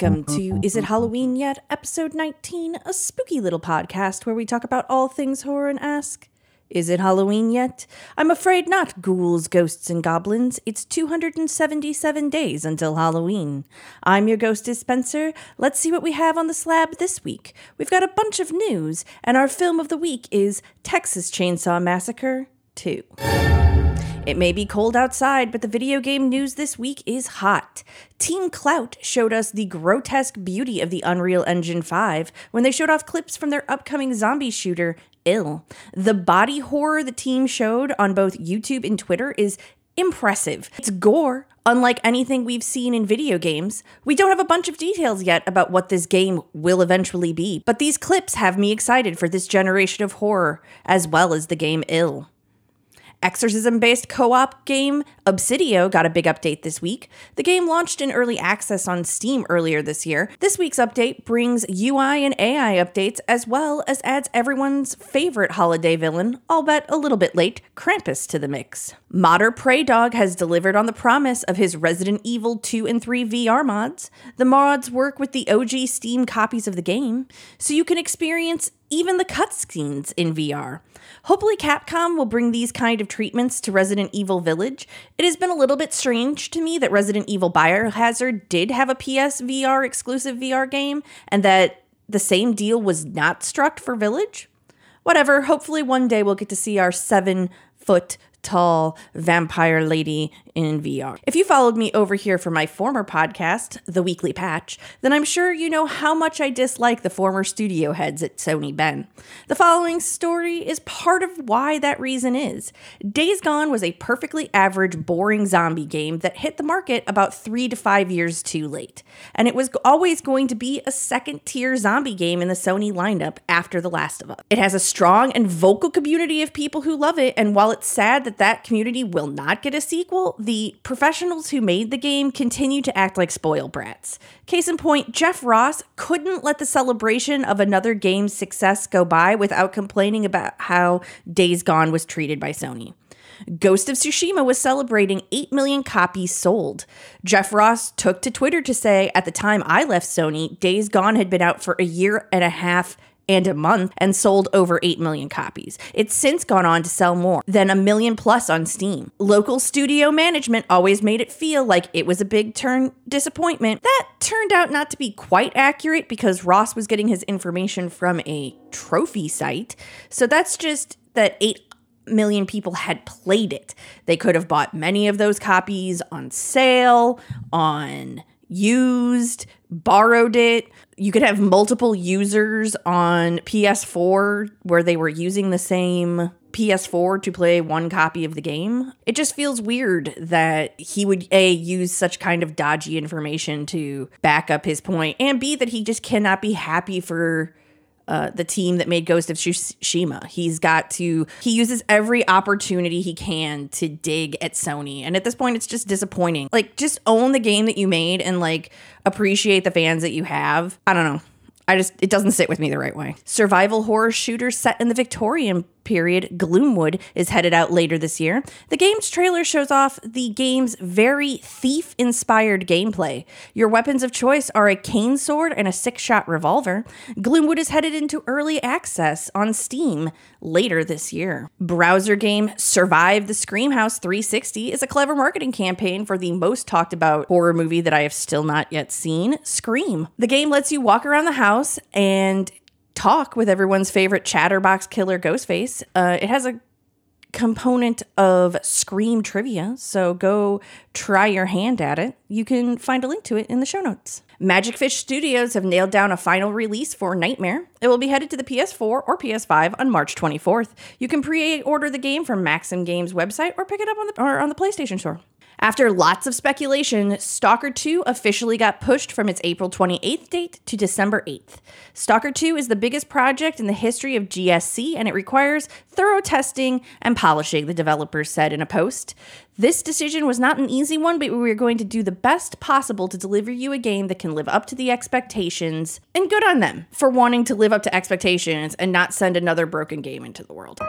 Welcome to Is It Halloween Yet? Episode 19, a spooky little podcast where we talk about all things horror and ask, Is it Halloween yet? I'm afraid not, ghouls, ghosts, and goblins. It's 277 days until Halloween. I'm your ghost Spencer. Let's see what we have on the slab this week. We've got a bunch of news, and our film of the week is Texas Chainsaw Massacre 2. It may be cold outside, but the video game news this week is hot. Team Clout showed us the grotesque beauty of the Unreal Engine 5 when they showed off clips from their upcoming zombie shooter, Ill. The body horror the team showed on both YouTube and Twitter is impressive. It's gore, unlike anything we've seen in video games. We don't have a bunch of details yet about what this game will eventually be, but these clips have me excited for this generation of horror, as well as the game Ill. Exorcism based co op game Obsideo got a big update this week. The game launched in early access on Steam earlier this year. This week's update brings UI and AI updates as well as adds everyone's favorite holiday villain, albeit a little bit late, Krampus to the mix. Modder Praydog has delivered on the promise of his Resident Evil 2 and 3 VR mods. The mods work with the OG Steam copies of the game, so you can experience even the cutscenes in VR. Hopefully, Capcom will bring these kind of treatments to Resident Evil Village. It has been a little bit strange to me that Resident Evil Biohazard did have a PSVR exclusive VR game and that the same deal was not struck for Village. Whatever, hopefully, one day we'll get to see our seven foot tall vampire lady in VR. If you followed me over here for my former podcast, The Weekly Patch, then I'm sure you know how much I dislike the former studio heads at Sony Bend. The following story is part of why that reason is. Days Gone was a perfectly average, boring zombie game that hit the market about three to five years too late. And it was always going to be a second tier zombie game in the Sony lineup after The Last of Us. It has a strong and vocal community of people who love it, and while it's sad that that that community will not get a sequel, the professionals who made the game continue to act like spoiled brats. Case in point, Jeff Ross couldn't let the celebration of another game's success go by without complaining about how Days Gone was treated by Sony. Ghost of Tsushima was celebrating 8 million copies sold. Jeff Ross took to Twitter to say, At the time I left Sony, Days Gone had been out for a year and a half and a month and sold over 8 million copies. It's since gone on to sell more than a million plus on Steam. Local studio management always made it feel like it was a big turn disappointment. That turned out not to be quite accurate because Ross was getting his information from a trophy site. So that's just that 8 million people had played it. They could have bought many of those copies on sale, on used, borrowed it. You could have multiple users on PS4 where they were using the same PS4 to play one copy of the game. It just feels weird that he would A, use such kind of dodgy information to back up his point, and B, that he just cannot be happy for uh, the team that made Ghost of Tsushima. He's got to, he uses every opportunity he can to dig at Sony. And at this point, it's just disappointing. Like, just own the game that you made and like appreciate the fans that you have. I don't know. I just, it doesn't sit with me the right way. Survival horror shooter set in the Victorian period, Gloomwood, is headed out later this year. The game's trailer shows off the game's very thief inspired gameplay. Your weapons of choice are a cane sword and a six shot revolver. Gloomwood is headed into early access on Steam later this year. Browser game Survive the Scream House 360 is a clever marketing campaign for the most talked about horror movie that I have still not yet seen, Scream. The game lets you walk around the house and talk with everyone's favorite chatterbox killer Ghostface. Uh, it has a component of Scream trivia, so go try your hand at it. You can find a link to it in the show notes. Magic Fish Studios have nailed down a final release for Nightmare. It will be headed to the PS4 or PS5 on March 24th. You can pre-order the game from Maximum Games website or pick it up on the or on the PlayStation Store. After lots of speculation, Stalker 2 officially got pushed from its April 28th date to December 8th. Stalker 2 is the biggest project in the history of GSC and it requires thorough testing and polishing, the developers said in a post. This decision was not an easy one, but we are going to do the best possible to deliver you a game that can live up to the expectations, and good on them for wanting to live up to expectations and not send another broken game into the world.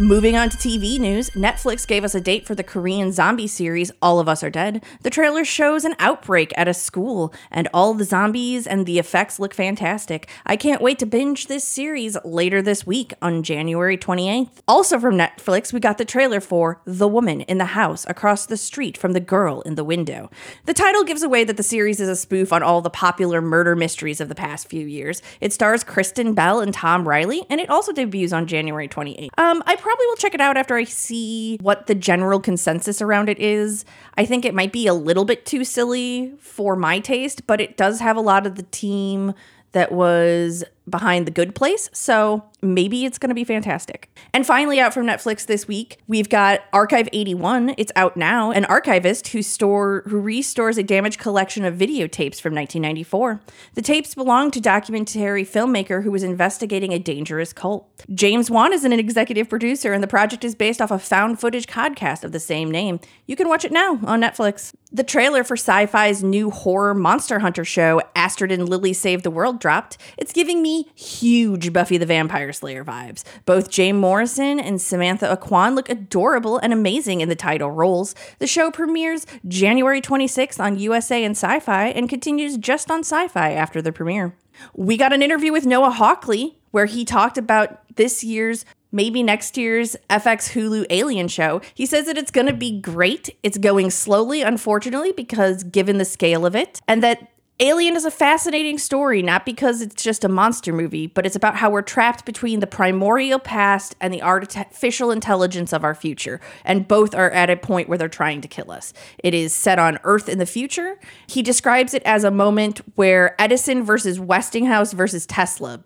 Moving on to TV news, Netflix gave us a date for the Korean zombie series All of Us Are Dead. The trailer shows an outbreak at a school, and all the zombies and the effects look fantastic. I can't wait to binge this series later this week on January 28th. Also from Netflix, we got the trailer for The Woman in the House Across the Street from the Girl in the Window. The title gives away that the series is a spoof on all the popular murder mysteries of the past few years. It stars Kristen Bell and Tom Riley, and it also debuts on January 28th. Um, I probably will check it out after I see what the general consensus around it is. I think it might be a little bit too silly for my taste, but it does have a lot of the team that was behind The Good Place. So maybe it's going to be fantastic. And finally, out from Netflix this week, we've got Archive 81. It's out now. An archivist who store who restores a damaged collection of videotapes from 1994. The tapes belong to documentary filmmaker who was investigating a dangerous cult. James Wan is an executive producer, and the project is based off a found footage podcast of the same name. You can watch it now on Netflix. The trailer for sci-fi's new horror monster hunter show, Astrid and Lilly Save the World, dropped. It's giving me huge Buffy the Vampire Slayer vibes. Both Jay Morrison and Samantha Aucoin look adorable and amazing in the title roles. The show premieres January 26th on USA and Sci Fi and continues just on Sci Fi after the premiere. We got an interview with Noah Hawley where he talked about this year's maybe next year's FX Hulu Alien show. He says that it's going to be great. It's going slowly, unfortunately, because given the scale of it, and that Alien is a fascinating story, not because it's just a monster movie, but it's about how we're trapped between the primordial past and the artificial intelligence of our future. And both are at a point where they're trying to kill us. It is set on Earth in the future. He describes it as a moment where Edison versus Westinghouse versus Tesla,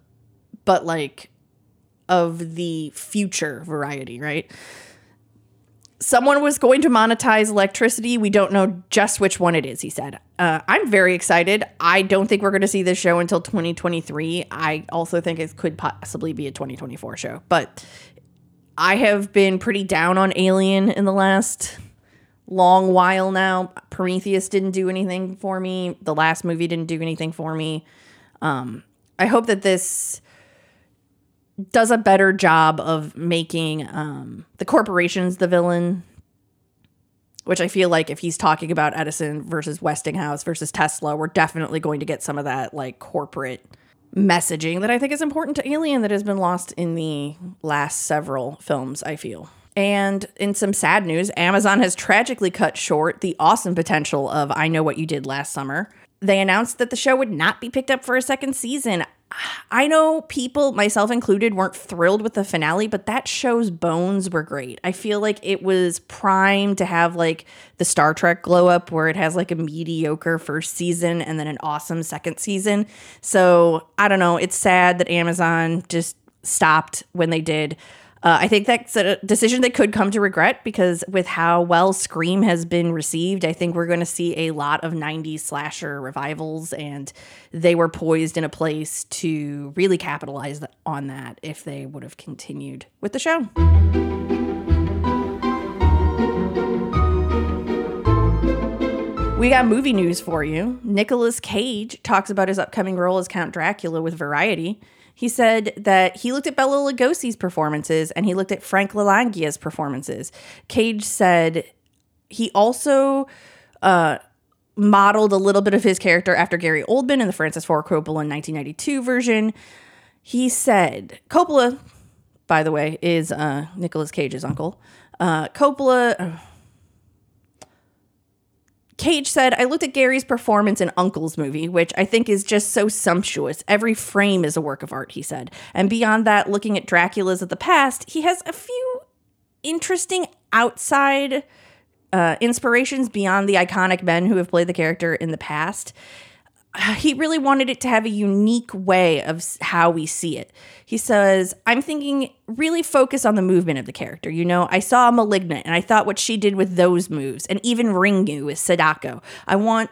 but like of the future variety, right? Someone was going to monetize electricity. We don't know just which one it is, he said. Uh, I'm very excited. I don't think we're going to see this show until 2023. I also think it could possibly be a 2024 show. But I have been pretty down on Alien in the last long while now. Prometheus didn't do anything for me, the last movie didn't do anything for me. Um, I hope that this does a better job of making um, the corporations the villain. Which I feel like if he's talking about Edison versus Westinghouse versus Tesla, we're definitely going to get some of that like corporate messaging that I think is important to Alien that has been lost in the last several films, I feel. And in some sad news, Amazon has tragically cut short the awesome potential of I Know What You Did Last Summer. They announced that the show would not be picked up for a second season. I know people, myself included, weren't thrilled with the finale, but that show's bones were great. I feel like it was primed to have like the Star Trek glow up where it has like a mediocre first season and then an awesome second season. So I don't know. It's sad that Amazon just stopped when they did. Uh, I think that's a decision they could come to regret because with how well Scream has been received, I think we're going to see a lot of 90s slasher revivals, and they were poised in a place to really capitalize on that if they would have continued with the show. We got movie news for you. Nicolas Cage talks about his upcoming role as Count Dracula with Variety. He said that he looked at Bela Lugosi's performances and he looked at Frank Langella's performances. Cage said he also uh, modeled a little bit of his character after Gary Oldman in the Francis Ford Coppola 1992 version. He said, Coppola, by the way, is uh, Nicolas Cage's uncle. Uh, Coppola. Cage said, I looked at Gary's performance in Uncle's movie, which I think is just so sumptuous. Every frame is a work of art, he said. And beyond that, looking at Dracula's of the past, he has a few interesting outside uh, inspirations beyond the iconic men who have played the character in the past. He really wanted it to have a unique way of how we see it. He says, I'm thinking really focus on the movement of the character. You know, I saw Malignant and I thought what she did with those moves, and even Ringu with Sadako. I want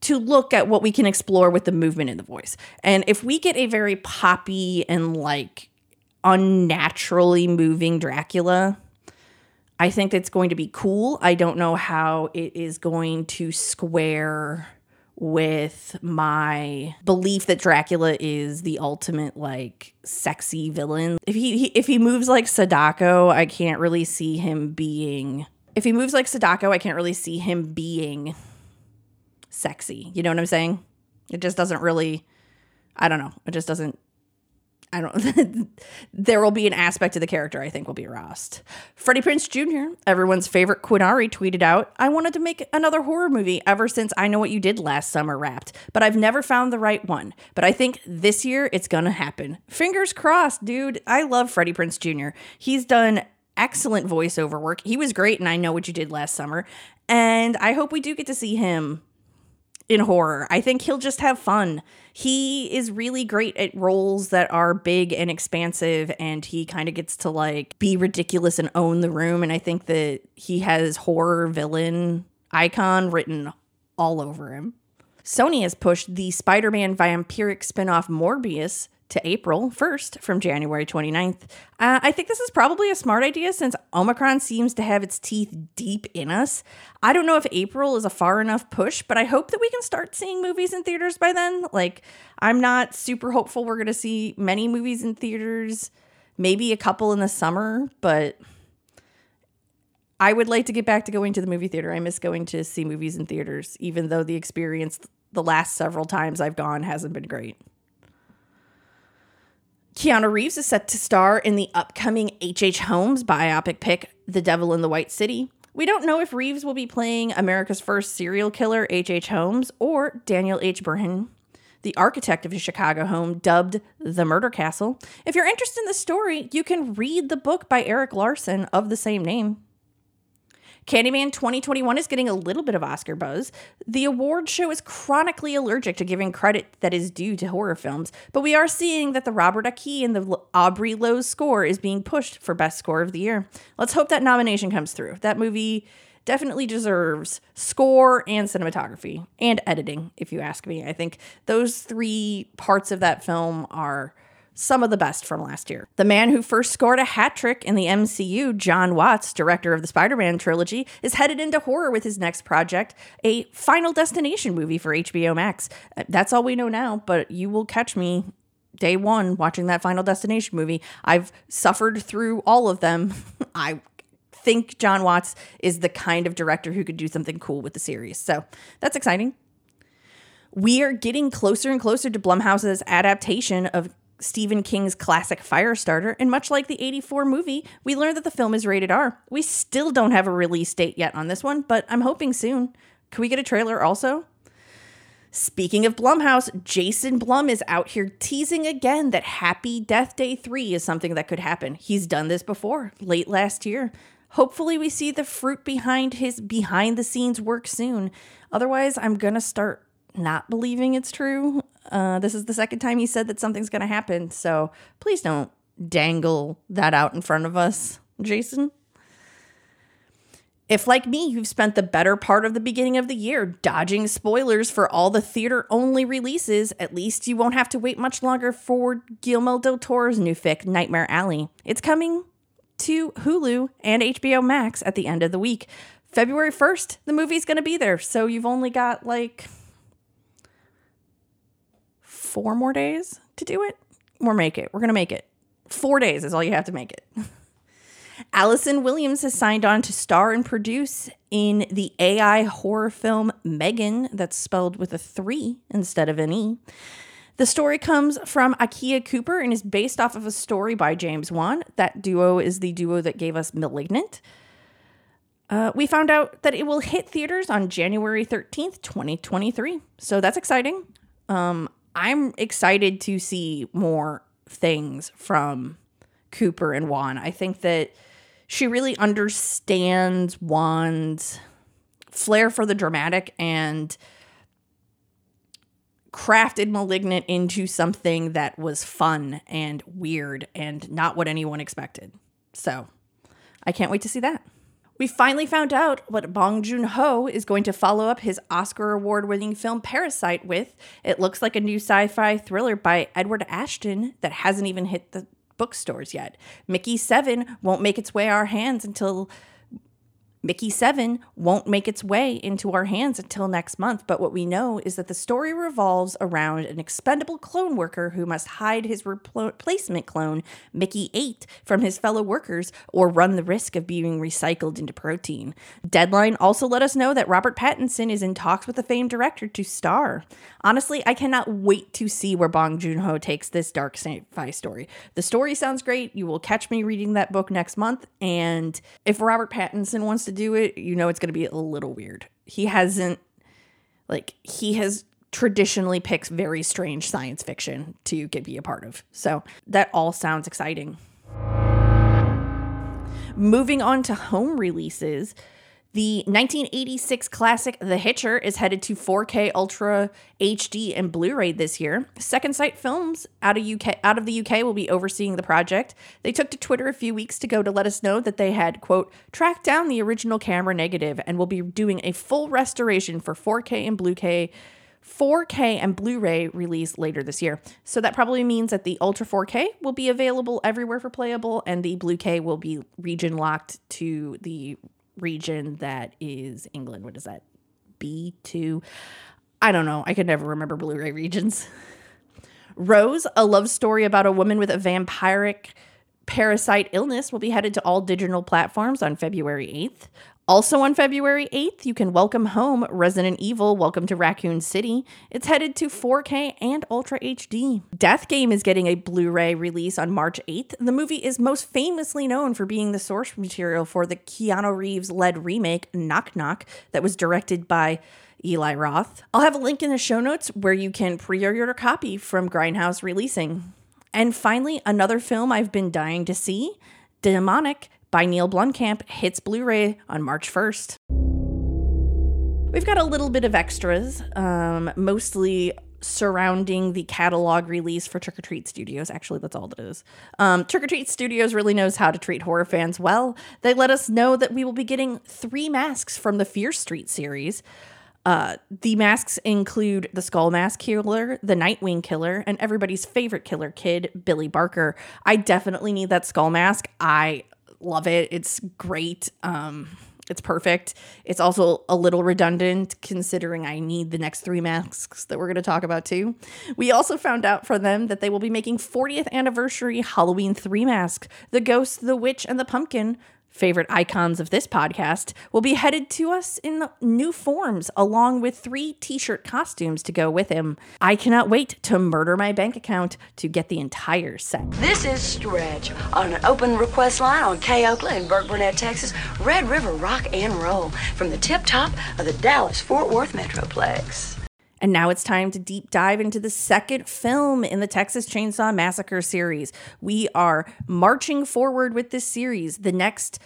to look at what we can explore with the movement in the voice. And if we get a very poppy and like unnaturally moving Dracula, I think that's going to be cool. I don't know how it is going to square with my belief that Dracula is the ultimate like sexy villain. If he, he if he moves like Sadako, I can't really see him being if he moves like Sadako, I can't really see him being sexy. You know what I'm saying? It just doesn't really I don't know. It just doesn't I don't. there will be an aspect of the character I think will be lost. Freddie Prinze Jr., everyone's favorite Quinari, tweeted out, "I wanted to make another horror movie ever since I Know What You Did Last Summer wrapped, but I've never found the right one. But I think this year it's gonna happen. Fingers crossed, dude. I love Freddie Prinze Jr. He's done." Excellent voiceover work. He was great, and I know what you did last summer. And I hope we do get to see him in horror. I think he'll just have fun. He is really great at roles that are big and expansive, and he kind of gets to like be ridiculous and own the room. And I think that he has horror villain icon written all over him. Sony has pushed the Spider Man vampiric spin off Morbius to April 1st from January 29th. Uh, I think this is probably a smart idea since Omicron seems to have its teeth deep in us. I don't know if April is a far enough push, but I hope that we can start seeing movies in theaters by then. Like, I'm not super hopeful we're going to see many movies in theaters, maybe a couple in the summer, but. I would like to get back to going to the movie theater. I miss going to see movies in theaters, even though the experience the last several times I've gone hasn't been great. Keanu Reeves is set to star in the upcoming H.H. Holmes biopic pick, The Devil in the White City. We don't know if Reeves will be playing America's first serial killer, H.H. Holmes, or Daniel H. Burnham, the architect of his Chicago home, dubbed the Murder Castle. If you're interested in the story, you can read the book by Erik Larson of the same name. Candyman 2021 is getting a little bit of Oscar buzz. The award show is chronically allergic to giving credit that is due to horror films, but we are seeing that the Robert Aiki and the Aubrey Lowe score is being pushed for Best Score of the Year. Let's hope that nomination comes through. That movie definitely deserves score and cinematography and editing, if you ask me. I think those three parts of that film are some of the best from last year. The man who first scored a hat trick in the MCU, Jon Watts, director of the Spider Man trilogy, is headed into horror with his next project, a Final Destination movie for HBO Max. Uh, that's all we know now, but you will catch me day one watching that Final Destination movie. I've suffered through all of them. I think Jon Watts is the kind of director who could do something cool with the series. So that's exciting. We are getting closer and closer to Blumhouse's adaptation of Stephen King's classic Firestarter, and much like the 84 movie, we learned that the film is rated R. We still don't have a release date yet on this one, but I'm hoping soon. Can we get a trailer also? Speaking of Blumhouse, Jason Blum is out here teasing again that Happy Death Day 3 is something that could happen. He's done this before, late last year. Hopefully, we see the fruit behind his behind the scenes work soon. Otherwise, I'm going to start not believing it's true. Uh, this is the second time he said that something's going to happen. So please don't dangle that out in front of us, Jason. If, like me, you've spent the better part of the beginning of the year dodging spoilers for all the theater only releases, at least you won't have to wait much longer for Guillermo del Toro's new fic, Nightmare Alley. It's coming to Hulu and HBO Max at the end of the week. February 1st, the movie's going to be there. So you've only got like four more days to do it. We're make it. We're gonna make it. Four days is all you have to make it. Allison Williams has signed on to star and produce in the AI horror film Megan, that's spelled with a three instead of an E. The story comes from Akela Cooper and is based off of a story by James Wan. That duo is the duo that gave us Malignant. Uh, we found out that it will hit theaters on January 13th, 2023. So that's exciting. Um, I'm excited to see more things from Cooper and Wan. I think that she really understands Wan's flair for the dramatic and crafted Malignant into something that was fun and weird and not what anyone expected. So I can't wait to see that. We finally found out what Bong Joon Ho is going to follow up his Oscar award winning film Parasite with. It looks like a new sci fi thriller by Edward Ashton that hasn't even hit the bookstores yet. Mickey 7 won't make its way our hands until Mickey 7 won't make its way into our hands until next month, but what we know is that the story revolves around an expendable clone worker who must hide his replacement clone, Mickey 8, from his fellow workers or run the risk of being recycled into protein. Deadline also let us know that Robert Pattinson is in talks with the famed director to star. Honestly, I cannot wait to see where Bong Joon Ho takes this dark sci fi story. The story sounds great. You will catch me reading that book next month, and if Robert Pattinson wants to do it, you know it's going to be a little weird. He hasn't, like, he has traditionally picked very strange science fiction to get be a part of. So that all sounds exciting. Moving on to home releases, the 1986 classic The Hitcher is headed to 4K Ultra HD and Blu-ray this year. Second Sight Films out of UK out of the UK will be overseeing the project. They took to Twitter a few weeks ago to let us know that they had quote tracked down the original camera negative and will be doing a full restoration for 4K and Blu-ray 4K and Blu-ray release later this year. So that probably means that the Ultra 4K will be available everywhere for playable and the Blu-ray will be region locked to the region that is England. What is that? B2. I don't know. I could never remember Blu ray regions. Rose, a love story about a woman with a vampiric parasite illness, will be headed to all digital platforms on February 8th. Also on February 8th, you can welcome home Resident Evil Welcome to Raccoon City. It's headed to 4K and Ultra HD. Death Game is getting a Blu ray release on March 8th. The movie is most famously known for being the source material for the Keanu Reeves led remake Knock Knock that was directed by Eli Roth. I'll have a link in the show notes where you can pre order a copy from Grindhouse Releasing. And finally, another film I've been dying to see Demonic by Neill Blomkamp hits Blu ray on March 1st. We've got a little bit of extras, um, mostly surrounding the catalog release for Trick or Treat Studios. Actually, that's all it is. Um, Trick or Treat Studios really knows how to treat horror fans well. They let us know that we will be getting three masks from the Fear Street series. Uh, the masks include the Skull Mask Killer, the Nightwing Killer, and everybody's favorite killer kid, Billy Barker. I definitely need that Skull Mask. I love it. It's great. Um, it's perfect. It's also a little redundant considering I need the next three masks that we're going to talk about too. We also found out from them that they will be making 40th anniversary Halloween 3 masks The Ghost, the Witch, and the Pumpkin favorite icons of this podcast, will be headed to us in new forms, along with three t shirt costumes to go with him. I cannot wait to murder my bank account to get the entire set. This is Stretch on an open request line on K Oakland in Burkburnett, Texas. Red River Rock and Roll from the tip top of the Dallas Fort Worth Metroplex. And now it's time to deep dive into the second film in the Texas Chainsaw Massacre series. We are marching forward with this series. The next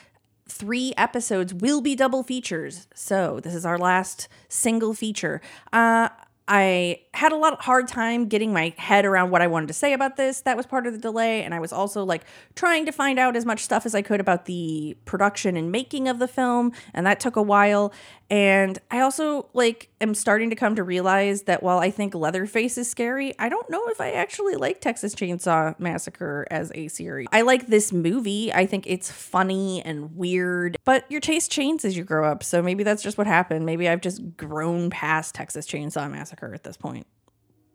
three episodes will be double features. So this is our last single feature. Uh, I had a lot of hard time getting my head around what I wanted to say about this. That was part of the delay. And I was also like trying to find out as much stuff as I could about the production and making of the film. And that took a while. And I also like am starting to come to realize that while I think Leatherface is scary, I don't know if I actually like Texas Chainsaw Massacre as a series. I like this movie. I think it's funny and weird, but your taste changes as you grow up. So maybe that's just what happened. Maybe I've just grown past Texas Chainsaw Massacre at this point.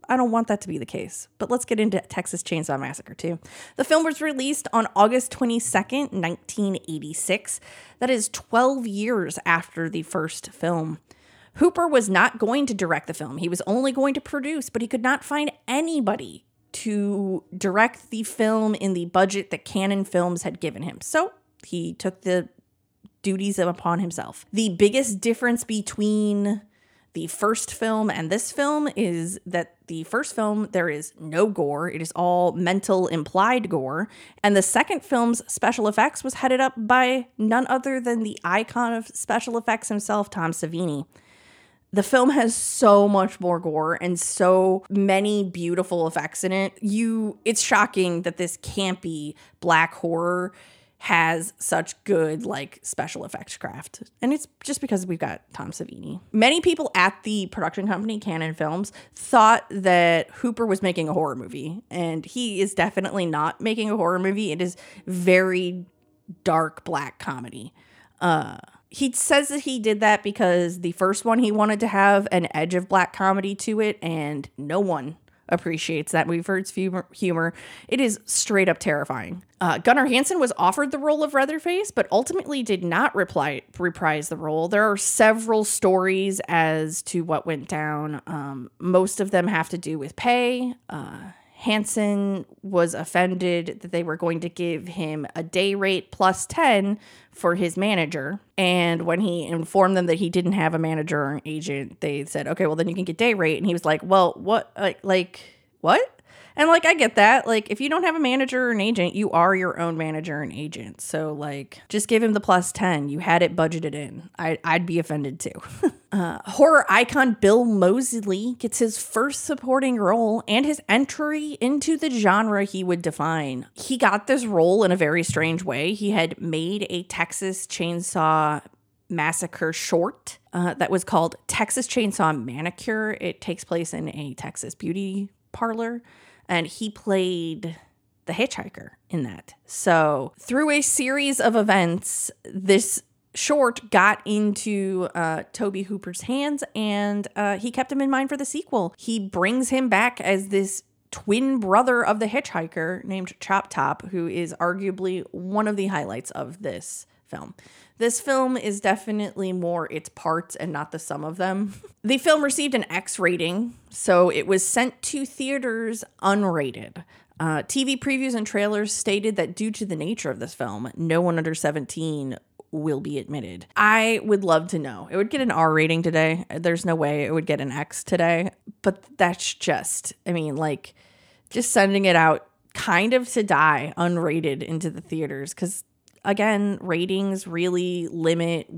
I don't want that to be the case. But let's get into Texas Chainsaw Massacre too. The film was released on August 22nd, 1986. That is 12 years after the first film. Hooper was not going to direct the film. He was only going to produce, but he could not find anybody to direct the film in the budget that Cannon Films had given him. So he took the duties upon himself. The biggest difference between the first film and this film is that the first film there is no gore. It is all mental implied gore. And the second film's special effects was headed up by none other than the icon of special effects himself tom savini. The film has so much more gore and so many beautiful effects in it. You it's shocking that this campy black horror has such good like special effects craft. And it's just because we've got Tom Savini. Many people at the production company Cannon Films thought that Hooper was making a horror movie and he is definitely not making a horror movie. It is very dark black comedy. Uh he says that he did that because the first one he wanted to have an edge of black comedy to it, and no one appreciates that for its humor. It is straight up terrifying. Uh, Gunnar Hansen was offered the role of Leatherface, but ultimately did not reply, reprise the role. There are several stories as to what went down. Um, most of them have to do with pay. Uh, Hansen was offended that they were going to give him a day rate plus 10 for his manager. And when he informed them that he didn't have a manager or an agent, they said, okay, well, then you can get day rate. And he was like, well, what, like, like what? And like I get that. Like if you don't have a manager or an agent, you are your own manager and agent. So like just give him the plus 10. You had it budgeted in. I I'd be offended too. uh, horror icon Bill Moseley gets his first supporting role and his entry into the genre he would define. He got this role in a very strange way. He had made a Texas Chainsaw Massacre short uh, that was called Texas Chainsaw Manicure. It takes place in a Texas beauty parlor and he played the hitchhiker in that. So, through a series of events, this short got into uh, Tobe Hooper's hands and uh, he kept him in mind for the sequel. He brings him back as this twin brother of the hitchhiker named Chop Top, who is arguably one of the highlights of this film. This film is definitely more its parts and not the sum of them. the film received an X rating, so it was sent to theaters unrated. Uh, TV previews and trailers stated that due to the nature of this film, no one under 17 will be admitted. I would love to know. It would get an R rating today. There's no way it would get an X today, but that's just, I mean, like, just sending it out kind of to die unrated into the theaters because again, ratings really limit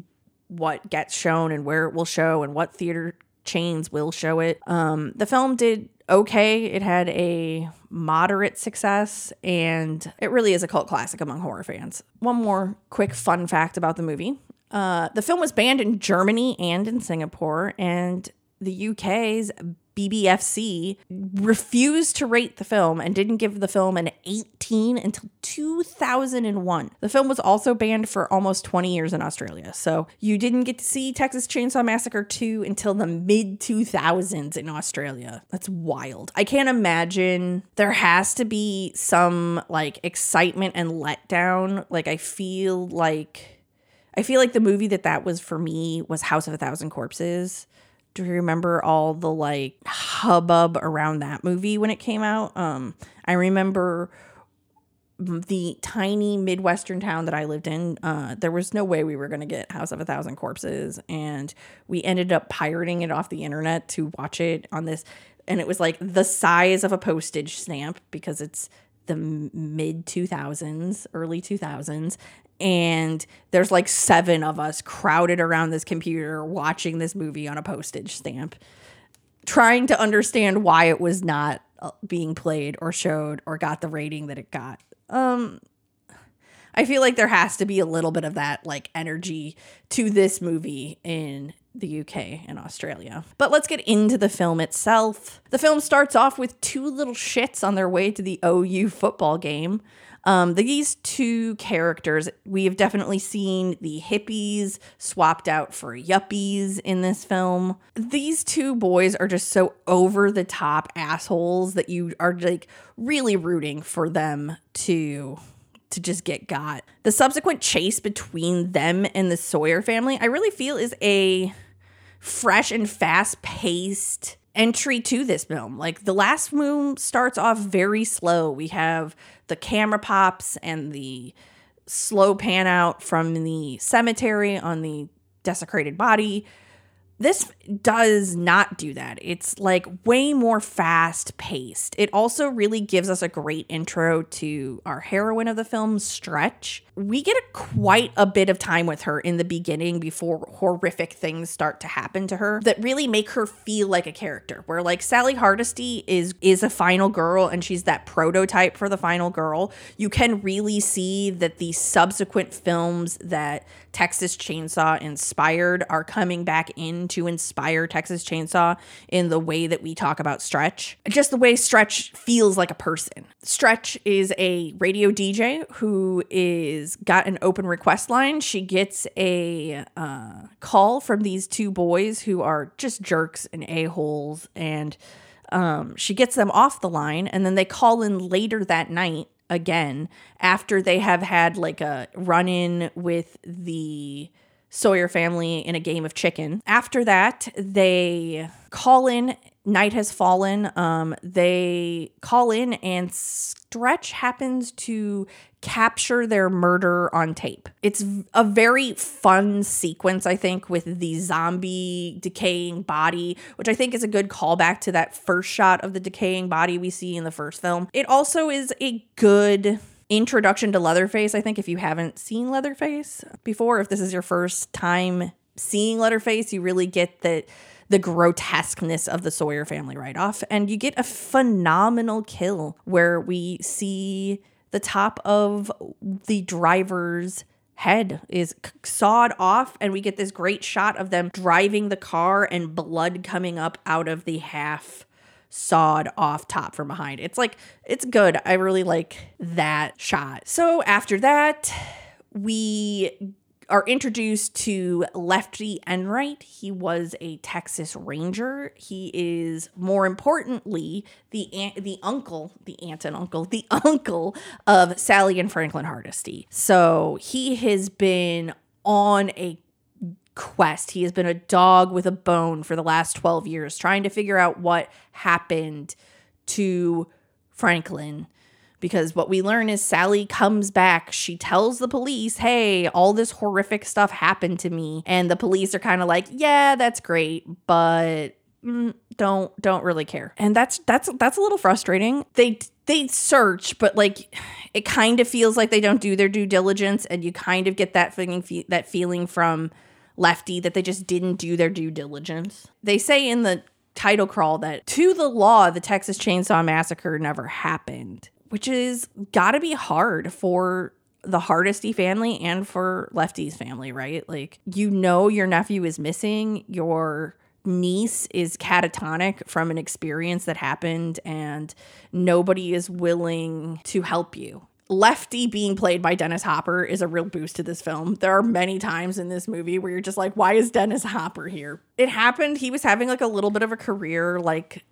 what gets shown and where it will show and what theater chains will show it. Um, the film did okay. It had a moderate success and it really is a cult classic among horror fans. One more quick fun fact about the movie. Uh, the film was banned in Germany and in Singapore, and the UK's BBFC refused to rate the film and didn't give the film an 18 until 2001. The film was also banned for almost 20 years in Australia. So you didn't get to see Texas Chainsaw Massacre 2 until the mid 2000s in Australia. That's wild. I can't imagine there has to be some like excitement and letdown. Like I feel like I feel like the movie that that was for me was House of a Thousand Corpses do you remember all the like hubbub around that movie when it came out? Um, I remember the tiny midwestern town that I lived in. Uh, there was no way we were going to get House of a Thousand Corpses, and we ended up pirating it off the internet to watch it on this. And it was like the size of a postage stamp because it's the mid 2000s, early 2000s, and there's like seven of us crowded around this computer watching this movie on a postage stamp trying to understand why it was not uh, being played or showed or got the rating that it got um i feel like there has to be a little bit of that like energy to this movie in the UK and Australia. But let's get into the film itself. The film starts off with two little shits on their way to the OU football game. Um, these two characters, we have definitely seen the hippies swapped out for yuppies in this film. These two boys are just so over the top assholes that you are like really rooting for them to to just get got. The subsequent chase between them and the Sawyer family, I really feel is a fresh and fast paced entry to this film. Like the last film starts off very slow. We have the camera pops and the slow pan out from the cemetery on the desecrated body this does not do that. It's like way more fast paced. It also really gives us a great intro to our heroine of the film, Stretch. We get a, quite a bit of time with her in the beginning before horrific things start to happen to her that really make her feel like a character. Where like Sally Hardesty is is a final girl and she's that prototype for the final girl. You can really see that the subsequent films that Texas Chainsaw inspired are coming back in to inspire Texas Chainsaw in the way that we talk about Stretch. Just the way Stretch feels like a person. Stretch is a radio DJ who is got an open request line. She gets a uh, call from these two boys who are just jerks and a-holes and um, she gets them off the line and then they call in later that night again after they have had like a run in with the Sawyer family in a game of chicken. After that, they call in. Night has fallen. Um, they call in, and Stretch happens to capture their murder on tape. It's a very fun sequence, I think, with the zombie decaying body, which I think is a good callback to that first shot of the decaying body we see in the first film. It also is a good introduction to Leatherface. I think if you haven't seen Leatherface before, if this is your first time seeing Leatherface, you really get that the grotesqueness of the Sawyer family right off. And you get a phenomenal kill where we see the top of the driver's head is sawed off and we get this great shot of them driving the car and blood coming up out of the half sawed off top from behind. It's like it's good. I really like that shot. So after that, we are introduced to Lefty Enright. He was a Texas Ranger. He is more importantly the aunt, the uncle, the aunt and uncle, the uncle of Sally and Franklin Hardesty. So he has been on a quest. He has been a dog with a bone for the last 12 years trying to figure out what happened to Franklin because what we learn is Sally comes back. She tells the police, "Hey, all this horrific stuff happened to me." And the police are kind of like, "Yeah, that's great, but mm, don't don't really care." And that's that's that's a little frustrating. They they search, but like it kind of feels like they don't do their due diligence and you kind of get that feeling that feeling from Lefty that they just didn't do their due diligence. They say in the title crawl that to the law the Texas Chainsaw Massacre never happened which is got to be hard for the Hardesty family and for Lefty's family, right? Like, you know, your nephew is missing, your niece is catatonic from an experience that happened, and nobody is willing to help you. Lefty being played by Dennis Hopper is a real boost to this film. There are many times in this movie where you're just like, why is Dennis Hopper here? It happened. He was having like a little bit of a career like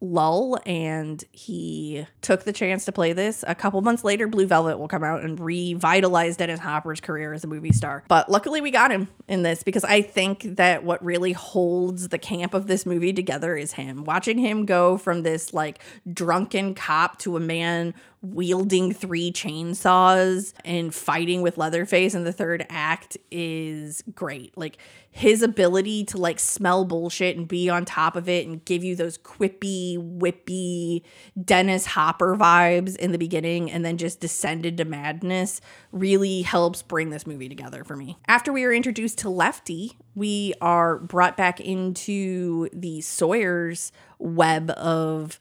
lull and he took the chance to play this. A couple months later, Blue Velvet will come out and revitalize Dennis Hopper's career as a movie star. But luckily, we got him in this because I think that what really holds the camp of this movie together is him. Watching him go from this like drunken cop to a man wielding three chainsaws and fighting with Leatherface in the third act is great. Like his ability to like smell bullshit and be on top of it and give you those quippy, whippy Dennis Hopper vibes in the beginning and then just descended to madness really helps bring this movie together for me. After we are introduced to Lefty, we are brought back into the Sawyer's web of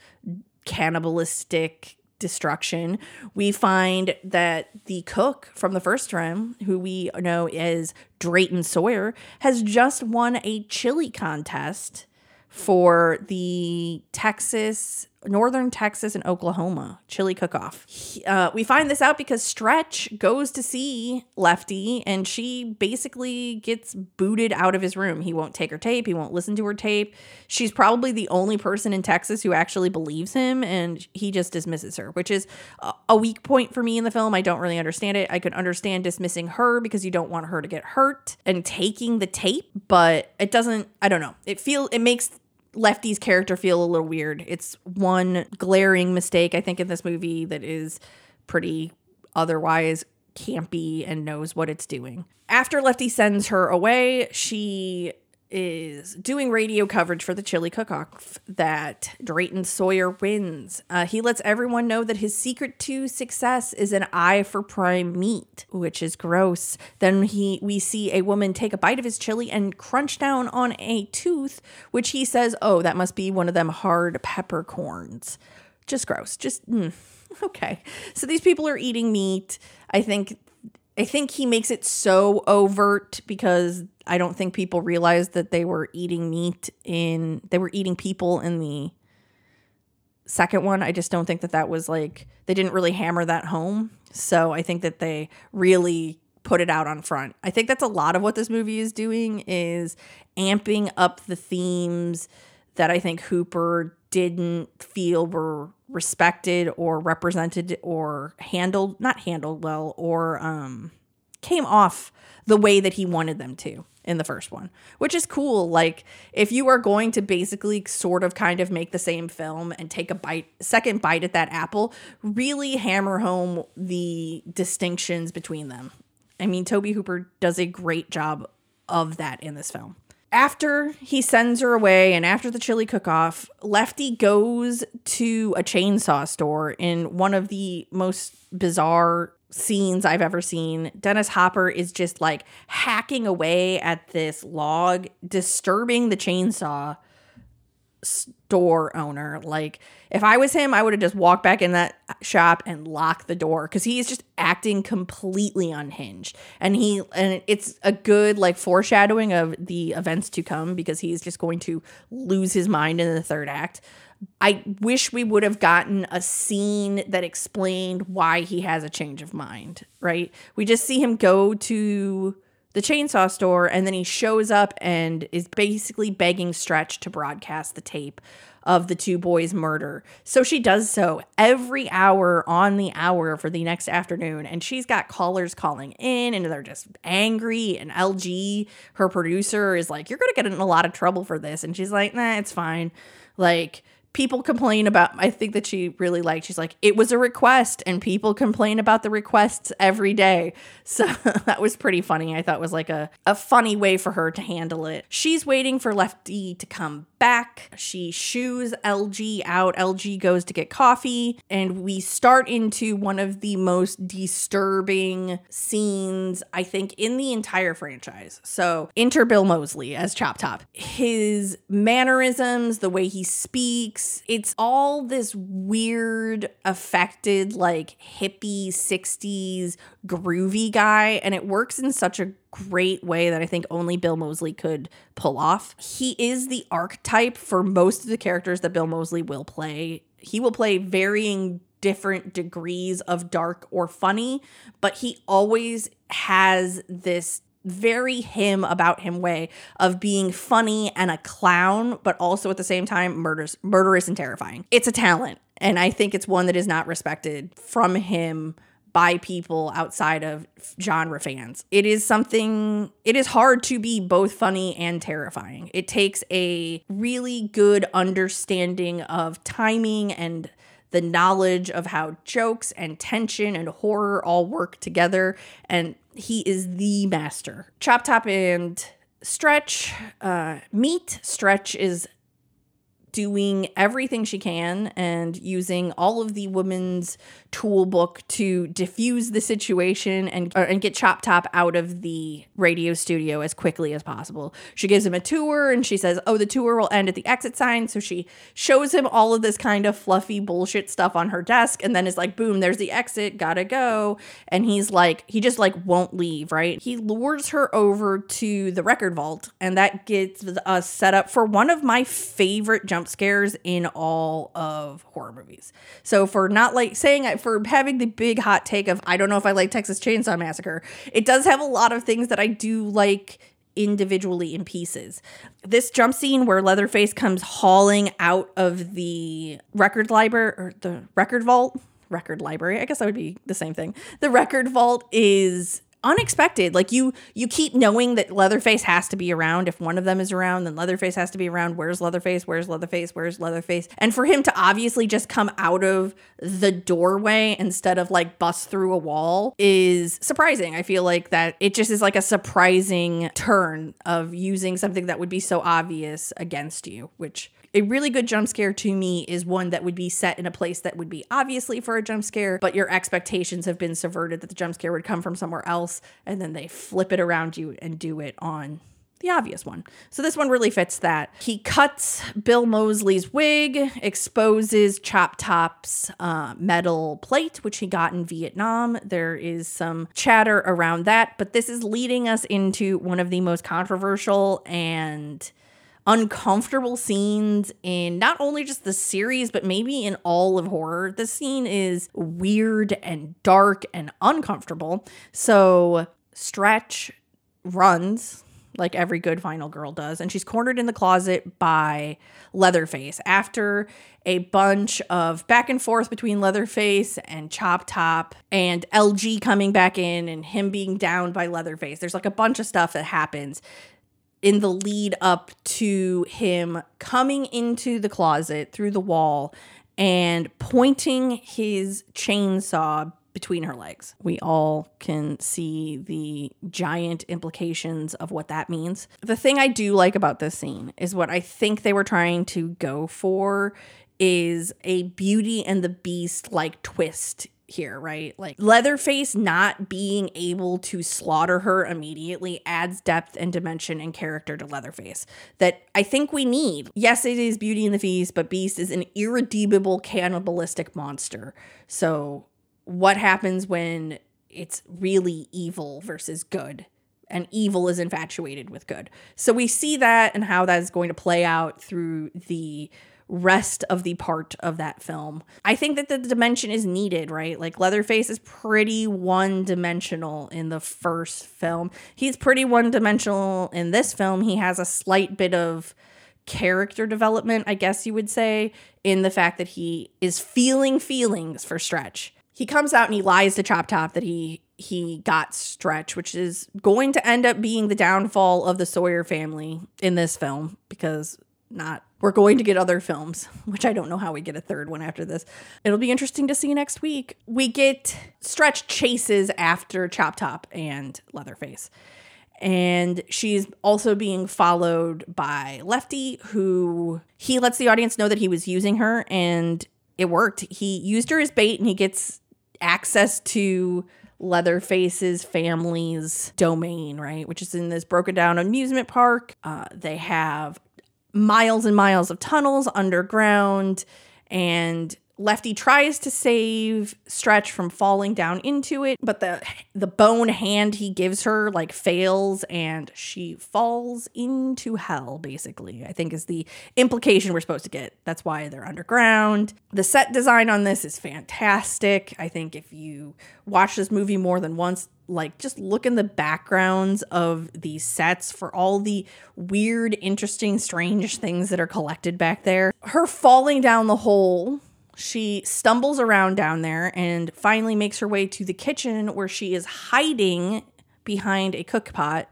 cannibalistic destruction, we find that the cook from the first room, who we know is Drayton Sawyer, has just won a chili contest for the Texas northern Texas and Oklahoma chili cook off. Uh, we find this out because Stretch goes to see Lefty and she basically gets booted out of his room. He won't take her tape, he won't listen to her tape. She's probably the only person in Texas who actually believes him and he just dismisses her, which is a weak point for me in the film. I don't really understand it. I could understand dismissing her because you don't want her to get hurt and taking the tape, but it doesn't, I don't know. It feel it makes Lefty's character feel a little weird. It's one glaring mistake I think in this movie that is pretty otherwise campy and knows what it's doing. After Lefty sends her away, she is doing radio coverage for the chili cook-off that Drayton Sawyer wins. Uh, he lets everyone know that his secret to success is an eye for prime meat, which is gross. Then he we see a woman take a bite of his chili and crunch down on a tooth, which he says, "Oh, that must be one of them hard peppercorns." Just gross. Just mm, okay. So these people are eating meat. I think I think he makes it so overt because I don't think people realized that they were eating meat in they were eating people in the second one. I just don't think that that was like they didn't really hammer that home. So I think that they really put it out on front. I think that's a lot of what this movie is doing is amping up the themes that I think Hooper didn't feel were respected or represented or handled not handled well or um came off the way that he wanted them to in the first one, which is cool. Like, if you are going to basically sort of kind of make the same film and take a bite, second bite at that apple, really hammer home the distinctions between them. I mean, Tobe Hooper does a great job of that in this film. After he sends her away and after the chili cook off, Lefty goes to a chainsaw store in one of the most bizarre scenes I've ever seen. Dennis Hopper is just like hacking away at this log, disturbing the chainsaw store owner. Like, if I was him, I would have just walked back in that shop and locked the door because he is just acting completely unhinged. And he, and it's a good like foreshadowing of the events to come because he's just going to lose his mind in the third act. I wish we would have gotten a scene that explained why he has a change of mind, right? We just see him go to the chainsaw store and then he shows up and is basically begging Stretch to broadcast the tape of the two boys' murder. So she does so every hour on the hour for the next afternoon. And she's got callers calling in and they're just angry. And LG, her producer, is like, You're going to get in a lot of trouble for this. And she's like, Nah, it's fine. Like, people complain about i think that she really liked she's like it was a request and people complain about the requests every day. So that was pretty funny. I thought was like a, a funny way for her to handle it. She's waiting for lefty to come back. She shoos lg out. Lg goes to get coffee and we start into one of the most disturbing scenes i think in the entire franchise. So enter bill moseley as chop top. His mannerisms the way he speaks it's all this weird, affected, like hippie 60s groovy guy. And it works in such a great way that I think only Bill Moseley could pull off. He is the archetype for most of the characters that Bill Moseley will play. He will play varying different degrees of dark or funny, but he always has this very him about him way of being funny and a clown, but also at the same time murderous, murderous and terrifying. It's a talent, and I think it's one that is not respected from him by people outside of genre fans. It is something, it is hard to be both funny and terrifying. It takes a really good understanding of timing and the knowledge of how jokes and tension and horror all work together. And he is the master. Chop Top and Stretch uh, meet. Stretch is doing everything she can and using all of the woman's tool book to diffuse the situation and and get Chop Top out of the radio studio as quickly as possible. She gives him a tour and she says, "Oh, the tour will end at the exit sign." So she shows him all of this kind of fluffy bullshit stuff on her desk and then is like, "Boom, there's the exit. Got to go." And he's like, he just like won't leave, right? He lures her over to the record vault and that gets us set up for one of my favorite jump scares in all of horror movies. So for not like saying for having the big hot take of I don't know if I like Texas Chainsaw Massacre. It does have a lot of things that I do like individually in pieces. This jump scene where Leatherface comes hauling out of the record library or the record vault, record library, I guess that would be the same thing. The record vault is unexpected. Like you you keep knowing that Leatherface has to be around. If one of them is around, then Leatherface has to be around. Where's Leatherface? Where's Leatherface? Where's Leatherface? And for him to obviously just come out of the doorway instead of like bust through a wall is surprising. I feel like that it just is like a surprising turn of using something that would be so obvious against you, which a really good jump scare to me is one that would be set in a place that would be obviously for a jump scare, but your expectations have been subverted that the jump scare would come from somewhere else, and then they flip it around you and do it on the obvious one. So this one really fits that. He cuts Bill Moseley's wig, exposes Chop Top's uh, metal plate, which he got in Vietnam. There is some chatter around that, but this is leading us into one of the most controversial and uncomfortable scenes in not only just the series, but maybe in all of horror. The scene is weird and dark and uncomfortable. So Stretch runs like every good final girl does, and she's cornered in the closet by Leatherface after a bunch of back and forth between Leatherface and Chop Top and LG coming back in and him being downed by Leatherface. There's like a bunch of stuff that happens in the lead up to him coming into the closet through the wall and pointing his chainsaw between her legs. We all can see the giant implications of what that means. The thing I do like about this scene is what I think they were trying to go for is a Beauty and the Beast like twist here, right? Like Leatherface not being able to slaughter her immediately adds depth and dimension and character to Leatherface that I think we need. Yes, it is Beauty and the Beast, but Beast is an irredeemable cannibalistic monster. So what happens when it's really evil versus good and evil is infatuated with good. So we see that and how that is going to play out through the rest of the part of that film. I think that the dimension is needed, right? Like Leatherface is pretty one dimensional in the first film. He's pretty one dimensional in this film. He has a slight bit of character development, I guess you would say, in the fact that he is feeling feelings for Stretch he comes out and he lies to Chop Top that he he got Stretch, which is going to end up being the downfall of the Sawyer family in this film because not we're going to get other films, which I don't know how we get a third one after this. It'll be interesting to see next week. We get Stretch chases after Chop Top and Leatherface. And she's also being followed by Lefty, who he lets the audience know that he was using her and it worked. He used her as bait and he gets access to Leatherface's family's domain, right? Which is in this broken down amusement park. Uh, they have miles and miles of tunnels underground, and Lefty tries to save Stretch from falling down into it, but the the bone hand he gives her like fails and she falls into hell basically. I think is the implication we're supposed to get. That's why they're underground. The set design on this is fantastic. I think if you watch this movie more than once, like just look in the backgrounds of these sets for all the weird, interesting, strange things that are collected back there. Her falling down the hole she stumbles around down there and finally makes her way to the kitchen where she is hiding behind a cook pot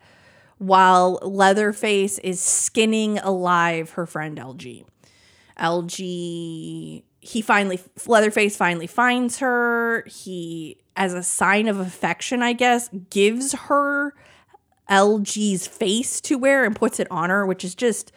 while Leatherface is skinning alive her friend LG. LG, he finally, Leatherface finally finds her. He, as a sign of affection, I guess, gives her LG's face to wear and puts it on her, which is just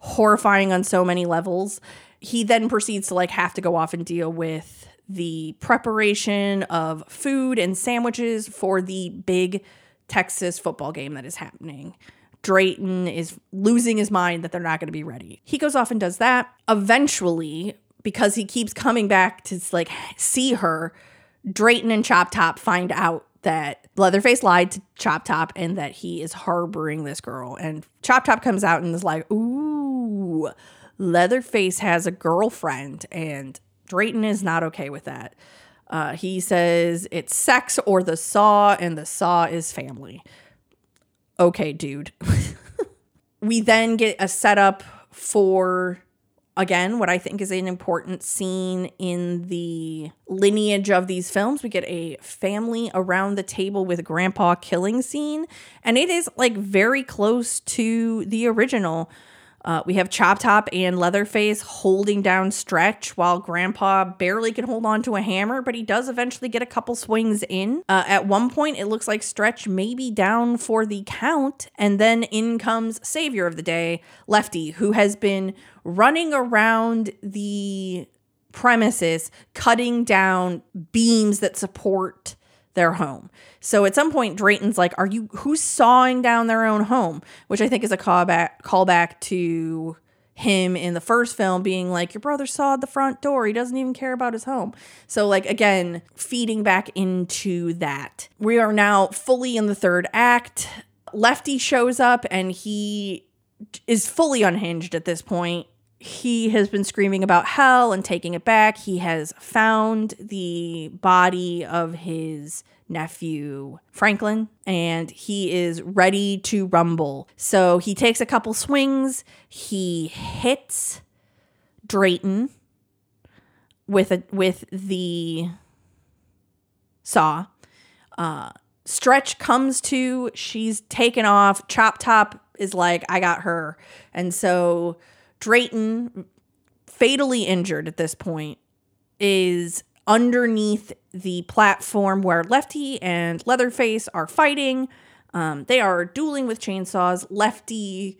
horrifying on so many levels he then proceeds to like have to go off and deal with the preparation of food and sandwiches for the big Texas football game that is happening. Drayton is losing his mind that they're not going to be ready. He goes off and does that. Eventually, because he keeps coming back to like see her, Drayton and Chop Top find out that Leatherface lied to Chop Top and that he is harboring this girl. And Chop Top comes out and is like, "Ooh, Leatherface has a girlfriend, and Drayton is not okay with that. Uh, he says it's sex or the saw, and the saw is family. Okay, dude. we then get a setup for, again, what I think is an important scene in the lineage of these films. We get a family around the table with grandpa killing scene, and it is like very close to the original uh, we have Chop Top and Leatherface holding down Stretch while Grandpa barely can hold on to a hammer, but he does eventually get a couple swings in. Uh, at one point, it looks like Stretch may be down for the count, and then in comes Savior of the Day, Lefty, who has been running around the premises, cutting down beams that support their home. So at some point, Drayton's like, "Are you who's sawing down their own home?" Which I think is a callback callback to him in the first film being like, Your brother sawed the front door. He doesn't even care about his home. So, like, again, feeding back into that. We are now fully in the third act. Lefty shows up and he is fully unhinged at this point. He has been screaming about hell and taking it back. He has found the body of his nephew Franklin and he is ready to rumble. So he takes a couple swings, he hits Drayton with a with the saw. Uh Stretch comes to, she's taken off. Chop Top is like, I got her. And so Drayton, fatally injured at this point, is underneath the platform where Lefty and Leatherface are fighting. Um, they are dueling with chainsaws. Lefty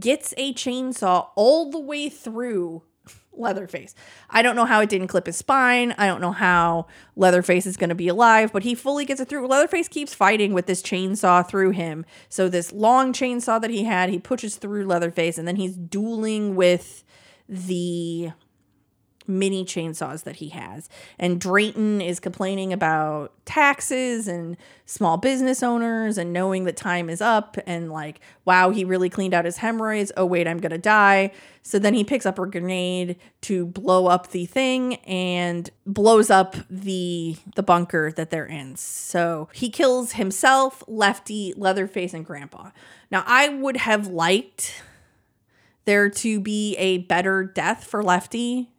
gets a chainsaw all the way through Leatherface. I don't know how it didn't clip his spine. I don't know how Leatherface is going to be alive, but he fully gets it through. Leatherface keeps fighting with this chainsaw through him. So, this long chainsaw that he had, he pushes through Leatherface, and then he's dueling with the mini chainsaws that he has. And Drayton is complaining about taxes and small business owners and knowing that time is up and like, wow, he really cleaned out his hemorrhoids. Oh, wait, I'm going to die. So then he picks up a grenade to blow up the thing and blows up the the bunker that they're in. So he kills himself, Lefty, Leatherface and Grandpa. Now, I would have liked there to be a better death for Lefty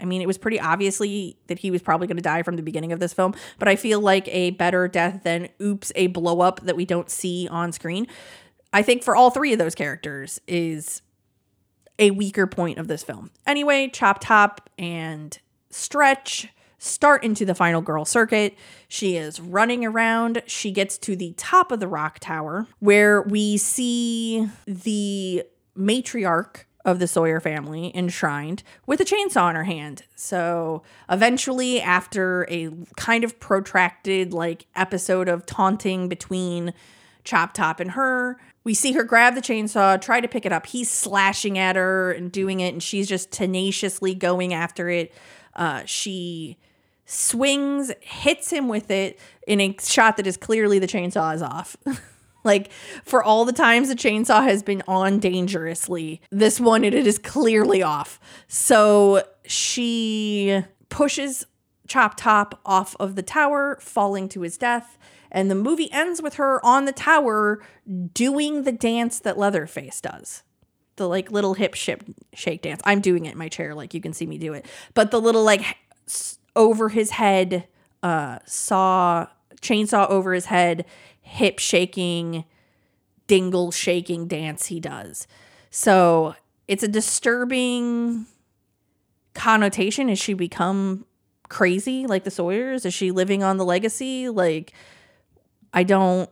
I mean, it was pretty obviously that he was probably going to die from the beginning of this film, but I feel like a better death than oops, a blow up that we don't see on screen. I think for all three of those characters is a weaker point of this film. Anyway, Chop Top and Stretch start into the final girl circuit. She is running around. She gets to the top of the rock tower where we see the matriarch of the Sawyer family enshrined with a chainsaw in her hand. So eventually, after a kind of protracted like episode of taunting between Chop Top and her, we see her grab the chainsaw, try to pick it up. He's slashing at her and doing it, and she's just tenaciously going after it. Uh, she swings, hits him with it in a shot that is clearly the chainsaw is off. Like for all the times the chainsaw has been on dangerously, this one it is clearly off. So she pushes Chop Top off of the tower, falling to his death. And the movie ends with her on the tower doing the dance that Leatherface does. The like little hip ship shake dance. I'm doing it in my chair, like you can see me do it. But the little like over his head, uh, saw chainsaw over his head hip shaking, dingle shaking dance he does. So it's a disturbing connotation. Has she become crazy like the Sawyers? Is she living on the legacy? Like, I don't.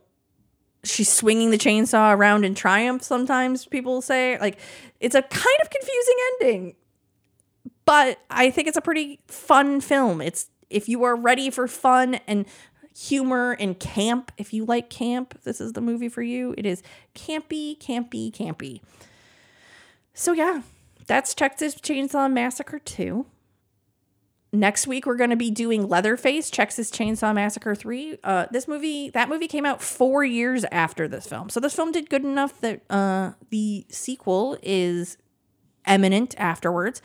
She's swinging the chainsaw around in triumph, sometimes people say. Like, it's a kind of confusing ending. But I think it's a pretty fun film. It's if you are ready for fun and humor and camp. If you like camp, this is the movie for you. It is campy, campy, campy. So, yeah, that's Texas Chainsaw Massacre 2. Next week, we're going to be doing Leatherface, Texas Chainsaw Massacre 3. Uh, this movie, that movie came out four years after this film. So, this film did good enough that uh, the sequel is eminent afterwards.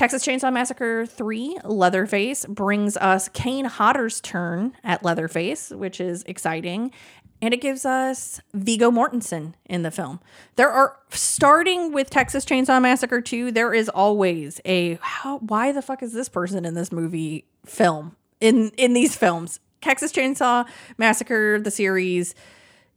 Texas Chainsaw Massacre 3, Leatherface, brings us Kane Hodder's turn at Leatherface, which is exciting. And it gives us Viggo Mortensen in the film. There are, starting with Texas Chainsaw Massacre 2, there is always a, how, why the fuck is this person in this movie film? In, in these films. Texas Chainsaw Massacre, the series,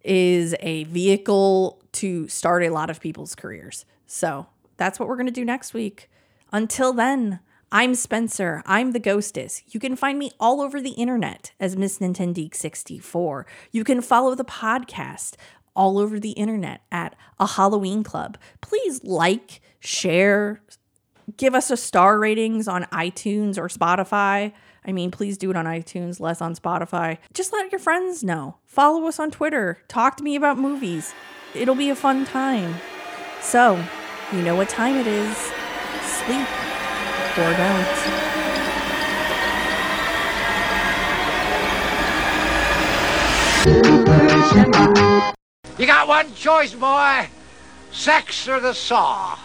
is a vehicle to start a lot of people's careers. So that's what we're going to do next week. Until then, I'm Spencer. I'm the Ghostess. You can find me all over the internet as Miss Nintendo64. You can follow the podcast all over the internet at a Halloween club. Please like, share, give us a star ratings on iTunes or Spotify. I mean, please do it on iTunes, less on Spotify. Just let your friends know. Follow us on Twitter. Talk to me about movies. It'll be a fun time. So, you know what time it is sleep or. You got one choice, boy. Sex or the saw.